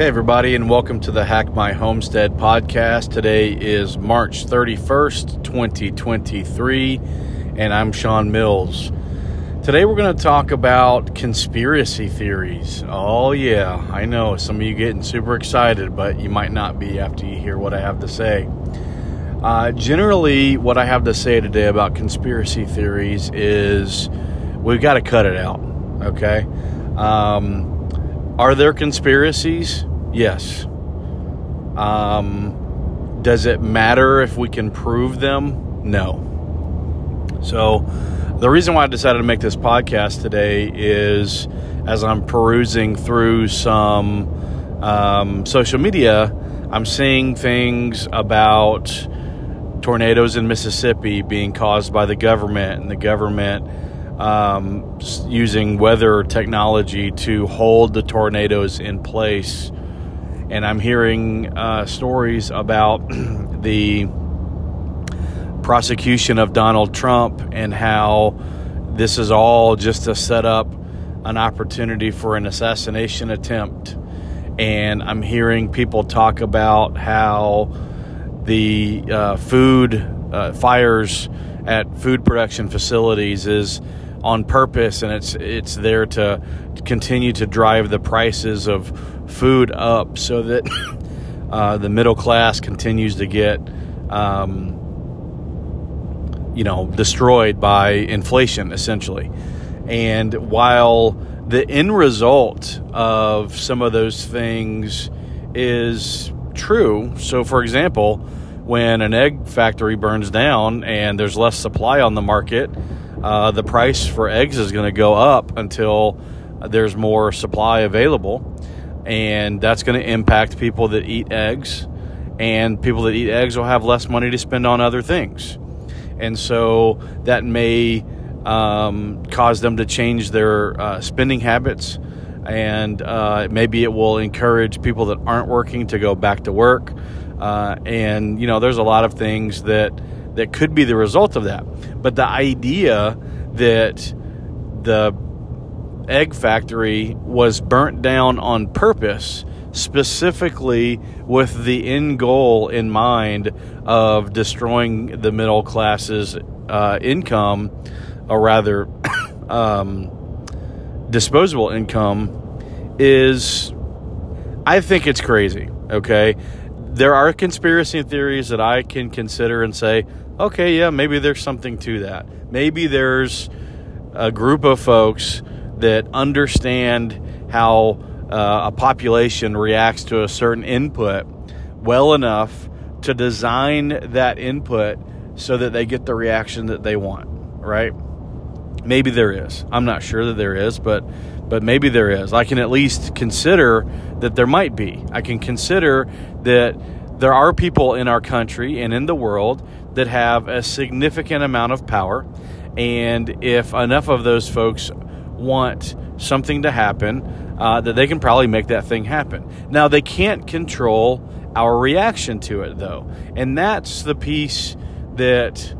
Hey, everybody, and welcome to the Hack My Homestead podcast. Today is March 31st, 2023, and I'm Shawn Mills. Today, we're going to talk about conspiracy theories. Oh, yeah, I know some of you getting super excited, but you might not be after you hear what I have to say. Uh, generally, what I have to say today about conspiracy theories is we've got to cut it out, okay? Um, are there conspiracies? Yes. Um, does it matter if we can prove them? No. So, the reason why I decided to make this podcast today is as I'm perusing through some um, social media, I'm seeing things about tornadoes in Mississippi being caused by the government and the government um, using weather technology to hold the tornadoes in place. And I'm hearing uh, stories about the prosecution of Donald Trump and how this is all just to set up an opportunity for an assassination attempt. And I'm hearing people talk about how the uh, food uh, fires at food production facilities is on purpose and it's it's there to continue to drive the prices of food up so that uh, the middle class continues to get um, you know, destroyed by inflation, essentially. And while the end result of some of those things is true, so for example, when an egg factory burns down and there's less supply on the market, uh, the price for eggs is going to go up until there's more supply available. And that's going to impact people that eat eggs. And people that eat eggs will have less money to spend on other things and so that may um, cause them to change their uh, spending habits and uh, maybe it will encourage people that aren't working to go back to work uh, and you know there's a lot of things that that could be the result of that but the idea that the egg factory was burnt down on purpose specifically with the end goal in mind of destroying the middle class's uh, income, or rather, um, disposable income, is I think it's crazy. Okay, there are conspiracy theories that I can consider and say, okay, yeah, maybe there's something to that. Maybe there's a group of folks that understand how uh, a population reacts to a certain input well enough to design that input so that they get the reaction that they want, right? Maybe there is. I'm not sure that there is, but but maybe there is. I can at least consider that there might be. I can consider that there are people in our country and in the world that have a significant amount of power and if enough of those folks want something to happen, uh, that they can probably make that thing happen. Now, they can't control our reaction to it, though. And that's the piece that.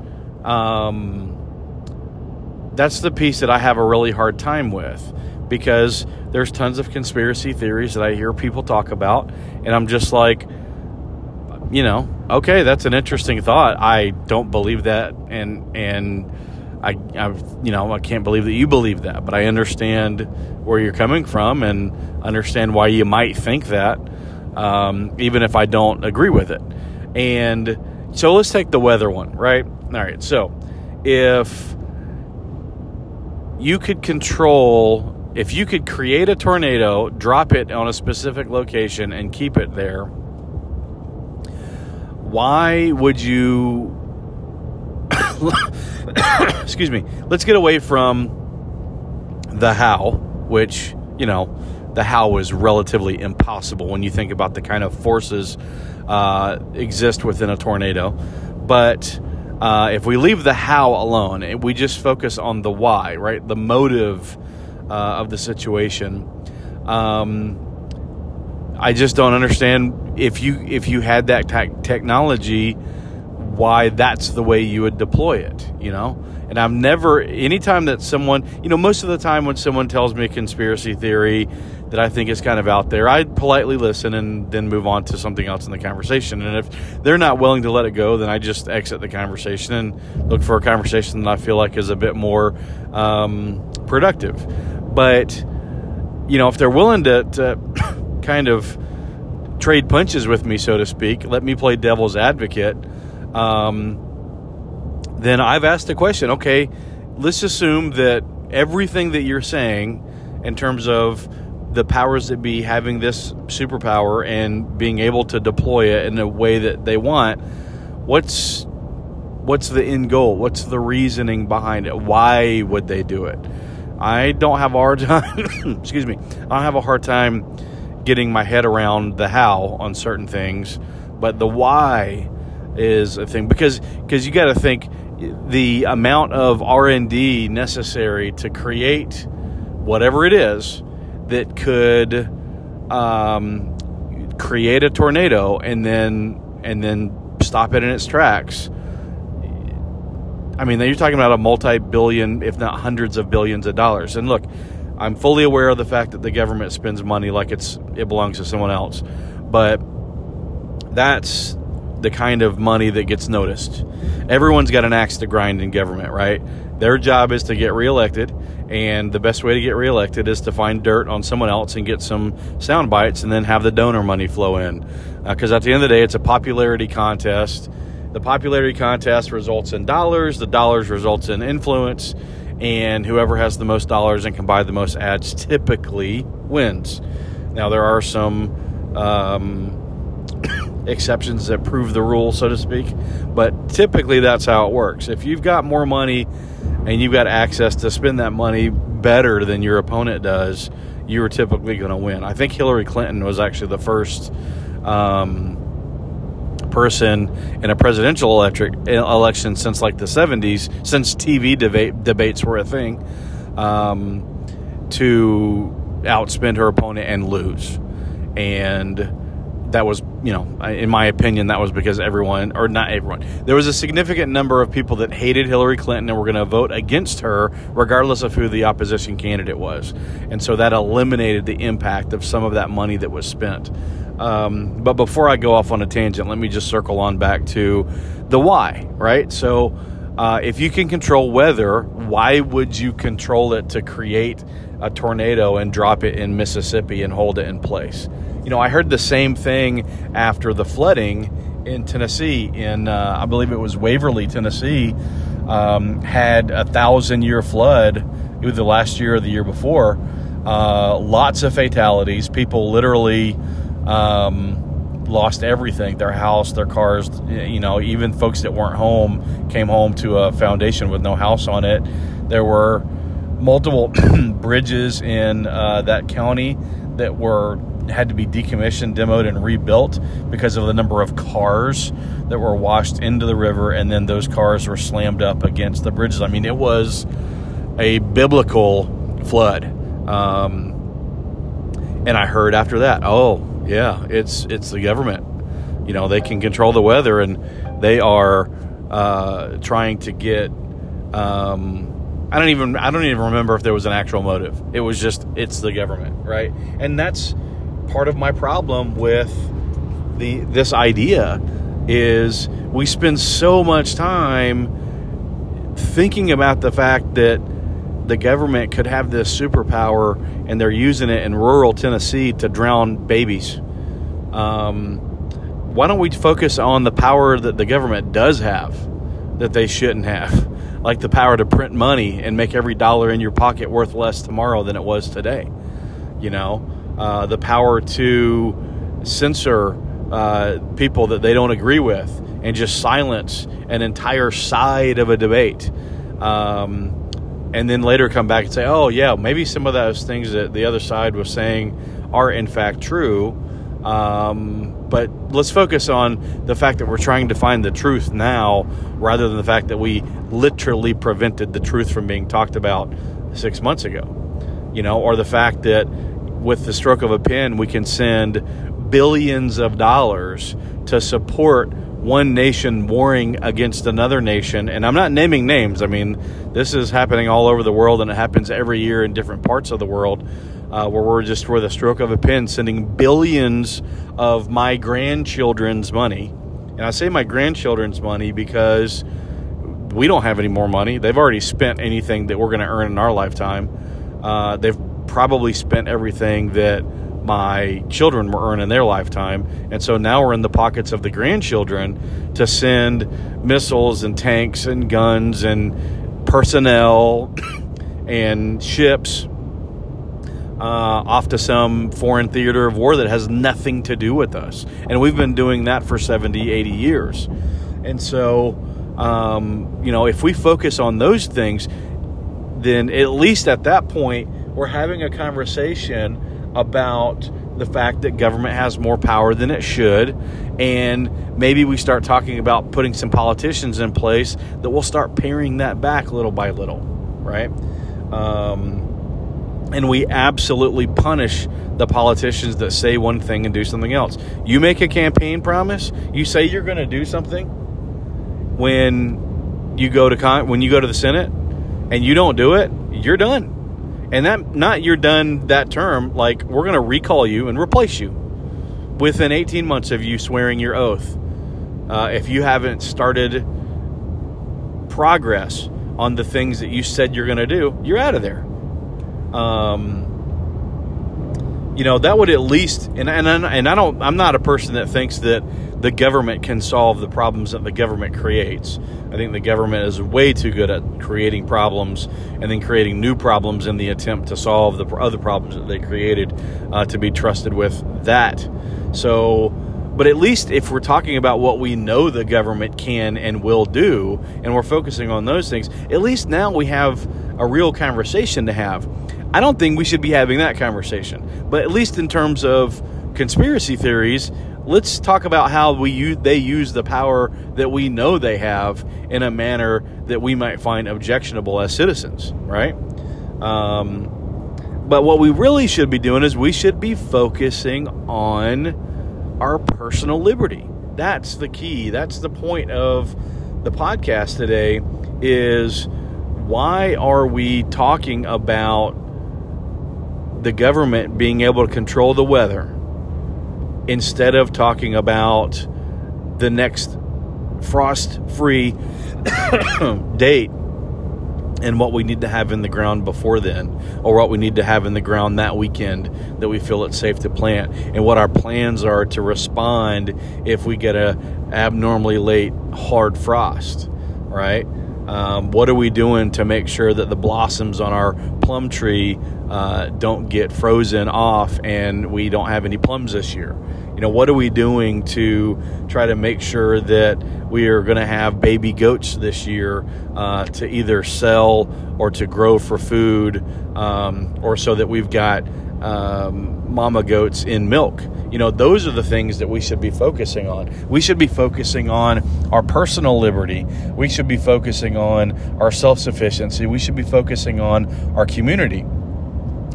Um, that's the piece that I have a really hard time with because there's tons of conspiracy theories that I hear people talk about, and I'm just like, you know, okay, that's an interesting thought. I don't believe that, and and I, I, you know, I can't believe that you believe that, but I understand where you're coming from and understand why you might think that, um, even if I don't agree with it. And so let's take the weather one, right? All right. So if you could control, if you could create a tornado, drop it on a specific location, and keep it there, why would you? excuse me, let's get away from the how, which, you know, the how is relatively impossible when you think about the kind of forces uh, exist within a tornado. But uh, if we leave the how alone we just focus on the why, right, the motive uh, of the situation, um, I just don't understand if you if you had that te- technology, why that's the way you would deploy it you know? And I've never, anytime that someone, you know, most of the time when someone tells me a conspiracy theory that I think is kind of out there, I politely listen and then move on to something else in the conversation. And if they're not willing to let it go, then I just exit the conversation and look for a conversation that I feel like is a bit more um, productive. But, you know, if they're willing to, to kind of trade punches with me, so to speak, let me play devil's advocate. Um, then I've asked the question okay, let's assume that everything that you're saying in terms of the powers that be having this superpower and being able to deploy it in a way that they want, what's what's the end goal? What's the reasoning behind it? Why would they do it? I don't have a hard time excuse me. I don't have a hard time getting my head around the how on certain things, but the why is a thing because because you got to think the amount of R&D necessary to create whatever it is that could um, create a tornado and then and then stop it in its tracks. I mean, you're talking about a multi-billion, if not hundreds of billions of dollars. And look, I'm fully aware of the fact that the government spends money like it's it belongs to someone else, but that's the kind of money that gets noticed. Everyone's got an axe to grind in government, right? Their job is to get reelected, and the best way to get reelected is to find dirt on someone else and get some sound bites and then have the donor money flow in. Because uh, at the end of the day, it's a popularity contest. The popularity contest results in dollars, the dollars results in influence, and whoever has the most dollars and can buy the most ads typically wins. Now, there are some. Um, exceptions that prove the rule, so to speak. But typically, that's how it works. If you've got more money and you've got access to spend that money better than your opponent does, you are typically going to win. I think Hillary Clinton was actually the first um, person in a presidential electric, election since like the 70s, since TV debate, debates were a thing, um, to outspend her opponent and lose. And that was, you know, in my opinion, that was because everyone, or not everyone, there was a significant number of people that hated Hillary Clinton and were going to vote against her, regardless of who the opposition candidate was. And so that eliminated the impact of some of that money that was spent. Um, but before I go off on a tangent, let me just circle on back to the why, right? So uh, if you can control weather, why would you control it to create a tornado and drop it in Mississippi and hold it in place? You know, I heard the same thing after the flooding in Tennessee. In uh, I believe it was Waverly, Tennessee, um, had a thousand year flood It was the last year or the year before. Uh, lots of fatalities. People literally um, lost everything their house, their cars. You know, even folks that weren't home came home to a foundation with no house on it. There were multiple bridges in uh, that county that were had to be decommissioned, demoed, and rebuilt because of the number of cars that were washed into the river, and then those cars were slammed up against the bridges. I mean, it was a biblical flood. Um, and I heard after that, oh yeah, it's it's the government. You know, they can control the weather, and they are uh, trying to get. Um, I don't even I don't even remember if there was an actual motive. It was just it's the government, right? And that's part of my problem with the this idea is we spend so much time thinking about the fact that the government could have this superpower and they're using it in rural Tennessee to drown babies. Um, why don't we focus on the power that the government does have that they shouldn't have? Like the power to print money and make every dollar in your pocket worth less tomorrow than it was today. You know, uh, the power to censor uh, people that they don't agree with and just silence an entire side of a debate. Um, and then later come back and say, oh, yeah, maybe some of those things that the other side was saying are in fact true. Um, but let's focus on the fact that we're trying to find the truth now rather than the fact that we literally prevented the truth from being talked about six months ago. You know, or the fact that with the stroke of a pen, we can send billions of dollars to support one nation warring against another nation, and I'm not naming names. I mean, this is happening all over the world, and it happens every year in different parts of the world, uh, where we're just with a stroke of a pen sending billions of my grandchildren's money. And I say my grandchildren's money because we don't have any more money. They've already spent anything that we're going to earn in our lifetime. Uh, they've probably spent everything that my children were earning their lifetime. And so now we're in the pockets of the grandchildren to send missiles and tanks and guns and personnel and ships uh, off to some foreign theater of war that has nothing to do with us. And we've been doing that for 70, 80 years. And so, um, you know, if we focus on those things, then at least at that point, we're having a conversation about the fact that government has more power than it should. And maybe we start talking about putting some politicians in place that will start paring that back little by little, right? Um, and we absolutely punish the politicians that say one thing and do something else. You make a campaign promise, you say you're going to do something when you go to con- when you go to the Senate and you don't do it, you're done. And that not you're done that term, like we're going to recall you and replace you within 18 months of you swearing your oath. Uh, if you haven't started progress on the things that you said you're going to do, you're out of there. Um, you know that would at least and and and I don't I'm not a person that thinks that the government can solve the problems that the government creates. I think the government is way too good at creating problems and then creating new problems in the attempt to solve the other problems that they created uh, to be trusted with that. So, but at least if we're talking about what we know the government can and will do, and we're focusing on those things, at least now we have a real conversation to have. I don't think we should be having that conversation, but at least in terms of conspiracy theories, let's talk about how we they use the power that we know they have in a manner that we might find objectionable as citizens, right? Um, but what we really should be doing is we should be focusing on our personal liberty. That's the key. That's the point of the podcast today is why are we talking about the government being able to control the weather instead of talking about the next frost free date and what we need to have in the ground before then, or what we need to have in the ground that weekend that we feel it's safe to plant, and what our plans are to respond if we get a abnormally late hard frost, right? Um, what are we doing to make sure that the blossoms on our plum tree uh, don't get frozen off and we don't have any plums this year? You know, what are we doing to try to make sure that we are going to have baby goats this year uh, to either sell or to grow for food, um, or so that we've got um, mama goats in milk? You know, those are the things that we should be focusing on. We should be focusing on our personal liberty. We should be focusing on our self sufficiency. We should be focusing on our community.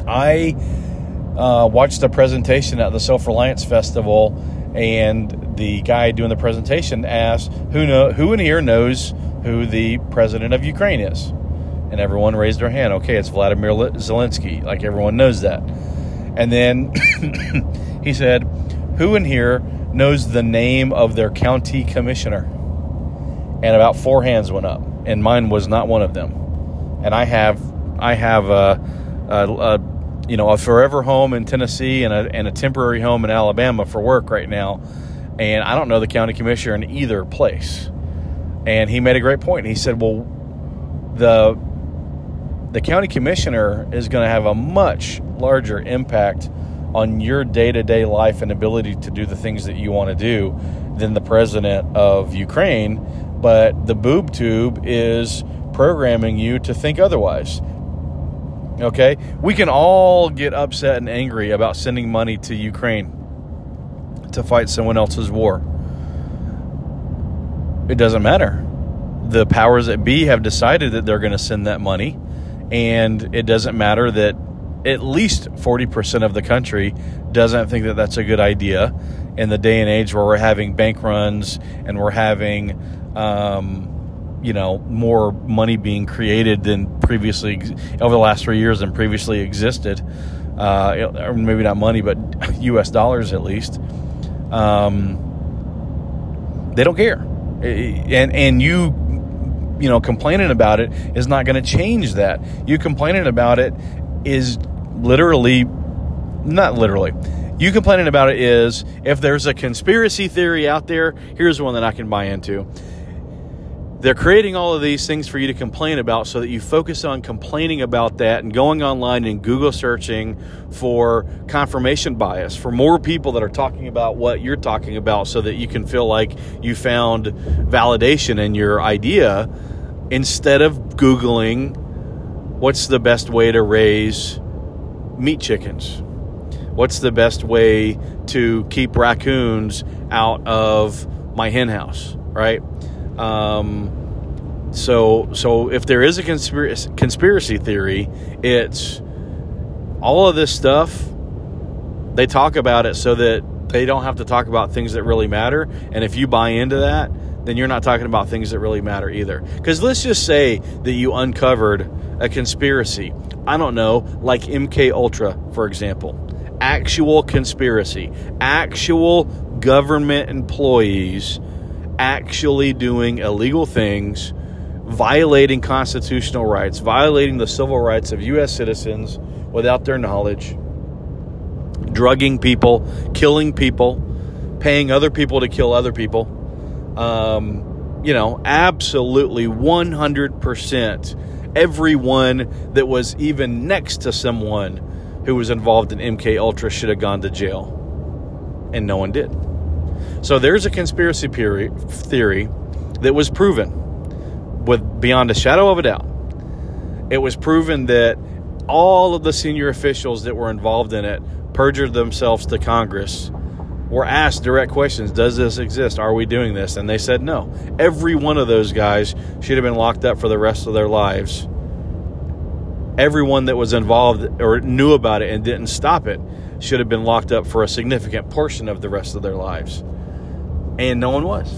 I uh, watched a presentation at the Self Reliance Festival, and the guy doing the presentation asked, "Who know? Who in here knows who the president of Ukraine is?" And everyone raised their hand. Okay, it's Vladimir Zelensky. Like everyone knows that. And then he said, Who in here knows the name of their county commissioner? And about four hands went up, and mine was not one of them. And I have, I have a, a, a you know, a forever home in Tennessee and a, and a temporary home in Alabama for work right now, and I don't know the county commissioner in either place. And he made a great point. He said, "Well, the the county commissioner is going to have a much larger impact on your day to day life and ability to do the things that you want to do than the president of Ukraine. But the boob tube is programming you to think otherwise. Okay? We can all get upset and angry about sending money to Ukraine to fight someone else's war. It doesn't matter. The powers that be have decided that they're going to send that money, and it doesn't matter that at least 40% of the country doesn't think that that's a good idea. in the day and age where we're having bank runs and we're having, um, you know, more money being created than previously over the last three years than previously existed. Uh, or maybe not money, but U.S. dollars at least. Um, they don't care, and and you you know complaining about it is not going to change that you complaining about it is literally not literally you complaining about it is if there's a conspiracy theory out there here's one that i can buy into they're creating all of these things for you to complain about so that you focus on complaining about that and going online and Google searching for confirmation bias, for more people that are talking about what you're talking about so that you can feel like you found validation in your idea instead of Googling what's the best way to raise meat chickens? What's the best way to keep raccoons out of my hen house, right? Um, so, so if there is a conspiracy, conspiracy theory, it's all of this stuff. They talk about it so that they don't have to talk about things that really matter. And if you buy into that, then you're not talking about things that really matter either. Because let's just say that you uncovered a conspiracy. I don't know, like MK Ultra, for example. Actual conspiracy, actual government employees actually doing illegal things, violating constitutional rights, violating the civil rights of U.S. citizens without their knowledge, drugging people, killing people, paying other people to kill other people. Um, you know, absolutely 100% everyone that was even next to someone who was involved in MK Ultra should have gone to jail. And no one did. So there's a conspiracy theory, that was proven with beyond a shadow of a doubt. It was proven that all of the senior officials that were involved in it perjured themselves to Congress were asked direct questions Does this exist? Are we doing this? And they said no. Every one of those guys should have been locked up for the rest of their lives. Everyone that was involved or knew about it and didn't stop it should have been locked up for a significant portion of the rest of their lives and no one was.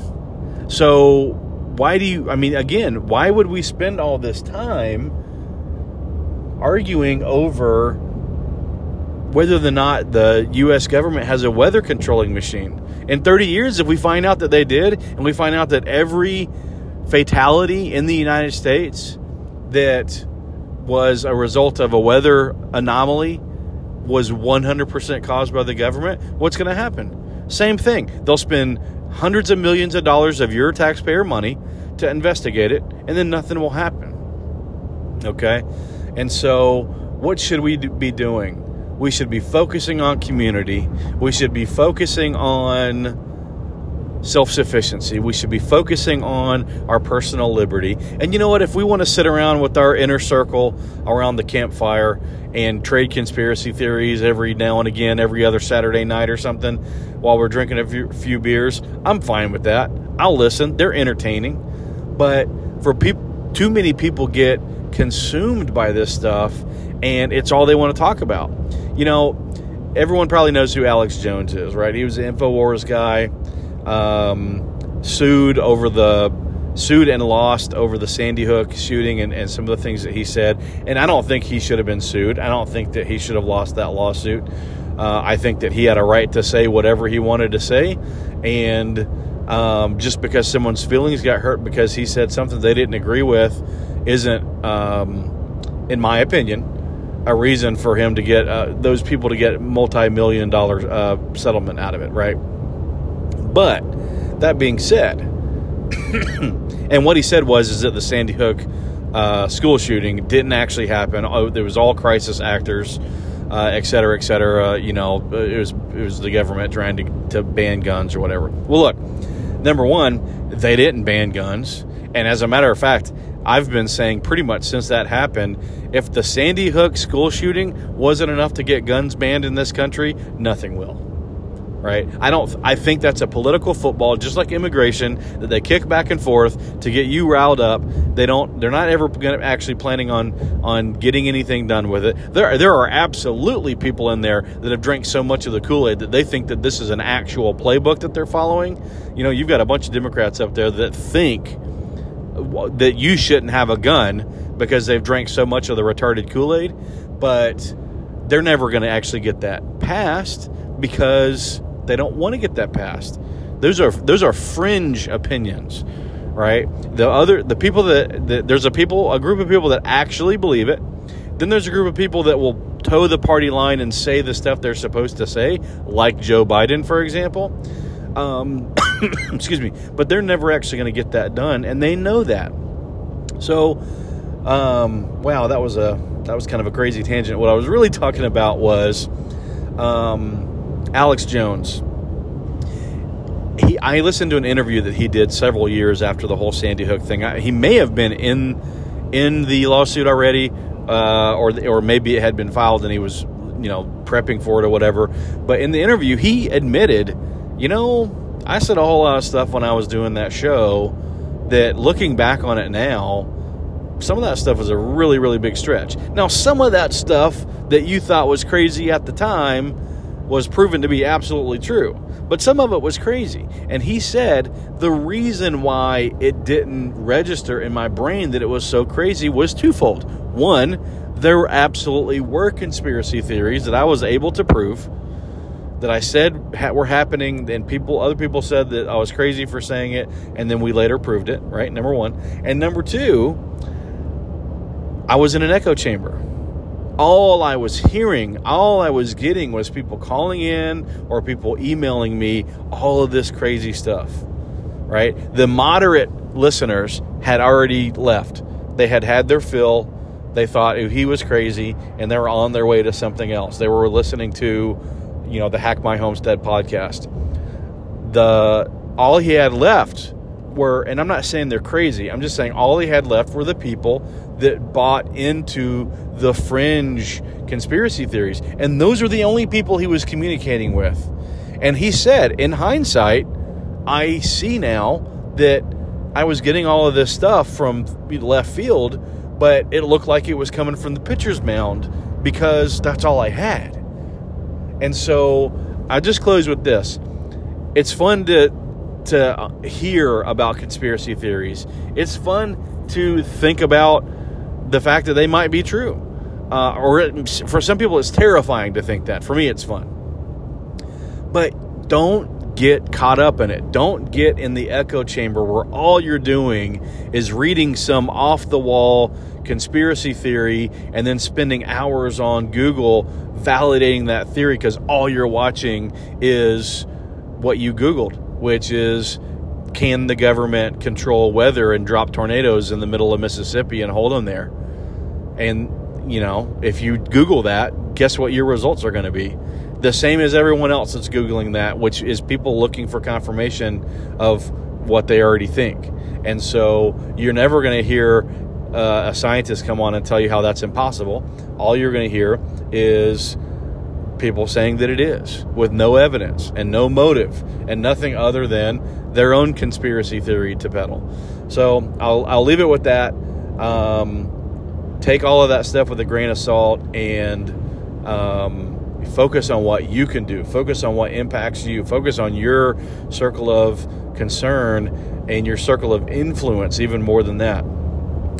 So, why do you, I mean, again, why would we spend all this time arguing over whether or not the U.S. government has a weather controlling machine? In 30 years, if we find out that they did, and we find out that every fatality in the United States that was a result of a weather anomaly was 100% caused by the government, what's going to happen? Same thing. They'll spend hundreds of millions of dollars of your taxpayer money to investigate it, and then nothing will happen. Okay? And so, what should we be doing? We should be focusing on community. We should be focusing on self sufficiency. We should be focusing on our personal liberty. And you know what? If we want to sit around with our inner circle around the campfire and trade conspiracy theories every now and again, every other Saturday night or something, while we're drinking a few, beers, I'm fine with that. I'll listen. They're entertaining. But for people, too many people get consumed by this stuff, and it's all they want to talk about. You know, everyone probably knows who Alex Jones is, right? He was the Infowars guy, um, sued over the sued and lost over the Sandy Hook shooting and, and some of the things that he said. And I don't think he should have been sued. I don't think that he should have lost that lawsuit. Uh, I think that he had a right to say whatever he wanted to say, and um, just because someone's feelings got hurt because he said something they didn't agree with, isn't, um, in my opinion, a reason for him to get uh, those people to get multi-million dollar uh, settlement out of it, right? But that being said, and what he said was is that the Sandy Hook uh, school shooting didn't actually happen. Oh, there was all crisis actors uh, et cetera, et cetera. You know, it was it was the government trying to, to ban guns or whatever. Well, look, number one, they didn't ban guns, and as a matter of fact, I've been saying pretty much since that happened, if the Sandy Hook school shooting wasn't enough to get guns banned in this country, nothing will. Right? I don't. I think that's a political football, just like immigration, that they kick back and forth to get you riled up. They don't. They're not ever going to actually planning on on getting anything done with it. There there are absolutely people in there that have drank so much of the Kool Aid that they think that this is an actual playbook that they're following. You know, you've got a bunch of Democrats up there that think uh, that you shouldn't have a gun because they've drank so much of the retarded Kool Aid, but they're never going to actually get that passed because they don't want to get that passed. Those are those are fringe opinions, right? The other the people that, there's a people a group of people that actually believe it. Then there's a group of people that will toe the party line and say the stuff they're supposed to say, like Joe Biden, for example. Um, excuse me, but they're never actually going to get that done, and they know that. So, um, wow, that was a that was kind of a crazy tangent. What I was really talking about was um, Alex Jones. He, I listened to an interview that he did several years after the whole Sandy Hook thing. I, he may have been in in the lawsuit already, uh, or or maybe it had been filed and he was, you know, prepping for it or whatever. But in the interview, he admitted, you know, I said a whole lot of stuff when I was doing that show that, looking back on it now, some of that stuff was a really, really big stretch. Now, some of that stuff that you thought was crazy at the time was proven to be absolutely true, but some of it was crazy. And he said the reason why it didn't register in my brain that it was so crazy was twofold. One, there absolutely were conspiracy theories that I was able to prove that I said were happening, and people, other people said that I was crazy for saying it, and then we later proved it. Right, number one, and number two, I was in an echo chamber. All I was hearing, all I was getting was people calling in or people emailing me all of this crazy stuff. Right? The moderate listeners had already left. They had had their fill. They thought he was crazy and they were on their way to something else. They were listening to, you know, the Hack My Homestead podcast. The all he had left were, and I'm not saying they're crazy, I'm just saying all he had left were the people that bought into the fringe conspiracy theories. And those are the only people he was communicating with. And he said, in hindsight, I see now that I was getting all of this stuff from left field, but it looked like it was coming from the pitcher's mound because that's all I had. And so I just close with this. It's fun to to hear about conspiracy theories. It's fun to think about the fact that they might be true. Uh, or it, for some people, it's terrifying to think that. For me, it's fun. But don't get caught up in it. Don't get in the echo chamber where all you're doing is reading some off the wall conspiracy theory and then spending hours on Google validating that theory because all you're watching is what you Googled which is can the government control weather and drop tornadoes in the middle of Mississippi and hold them there? And, you know, if you Google that, guess what your results are going to be? The same as everyone else that's Googling that, which is people looking for confirmation of what they already think. And so you're never going to hear uh, a scientist come on and tell you how that's impossible. All you're going to hear is people saying that it is with no evidence and no motive and nothing other than their own conspiracy theory to peddle. So I'll, I'll leave it with that. Um, take all of that stuff with a grain of salt and um, focus on what you can do. Focus on what impacts you. Focus on your circle of concern and your circle of influence, even more than that.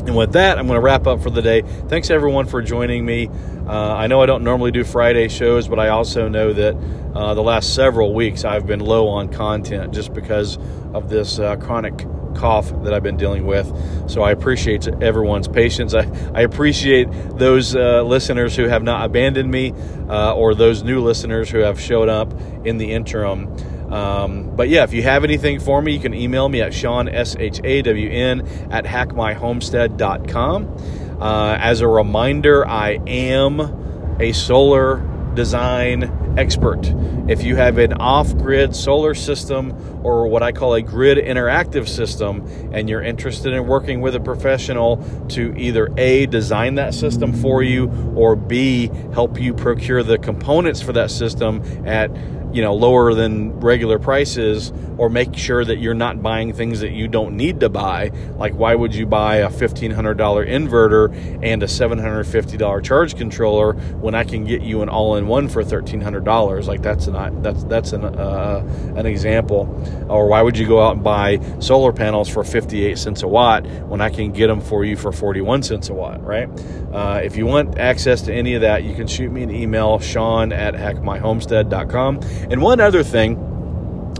And with that, I'm going to wrap up for the day. Thanks everyone for joining me. Uh, I know I don't normally do Friday shows, but I also know that uh, the last several weeks I've been low on content just because of this uh, chronic cough that I've been dealing with. So I appreciate everyone's patience. I, I appreciate those uh, listeners who have not abandoned me uh, or those new listeners who have showed up in the interim. Um, but yeah, if you have anything for me, you can email me at Shawn, S H A W N, at hackmyhomestead.com. Uh, as a reminder, I am a solar design expert. If you have an off grid solar system or what I call a grid interactive system, and you're interested in working with a professional to either A, design that system for you, or B, help you procure the components for that system at you know lower than regular prices or make sure that you're not buying things that you don't need to buy. Like why would you buy a $1500 inverter and a $750 charge controller when i can get you an all-in-one for $1300 like that's an that's that's an uh, an example. Or why would you go out and buy solar panels for 58 cents a watt when i can get them for you for 41 cents a watt right? Uh, if you want access to any of that you can shoot me an email Shawn at hackmyhomestead.com and one other thing,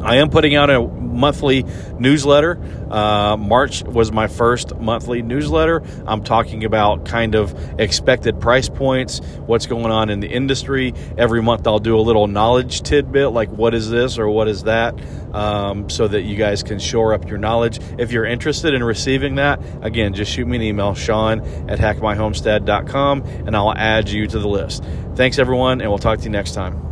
I am putting out a monthly newsletter. Uh, March was my first monthly newsletter. I'm talking about kind of expected price points, what's going on in the industry. Every month I'll do a little knowledge tidbit like what is this or what is that, um, so that you guys can shore up your knowledge. If you're interested in receiving that, again, just shoot me an email, Shawn at hackmyhomestead.com, and I'll add you to the list. Thanks, everyone, and we'll talk to you next time.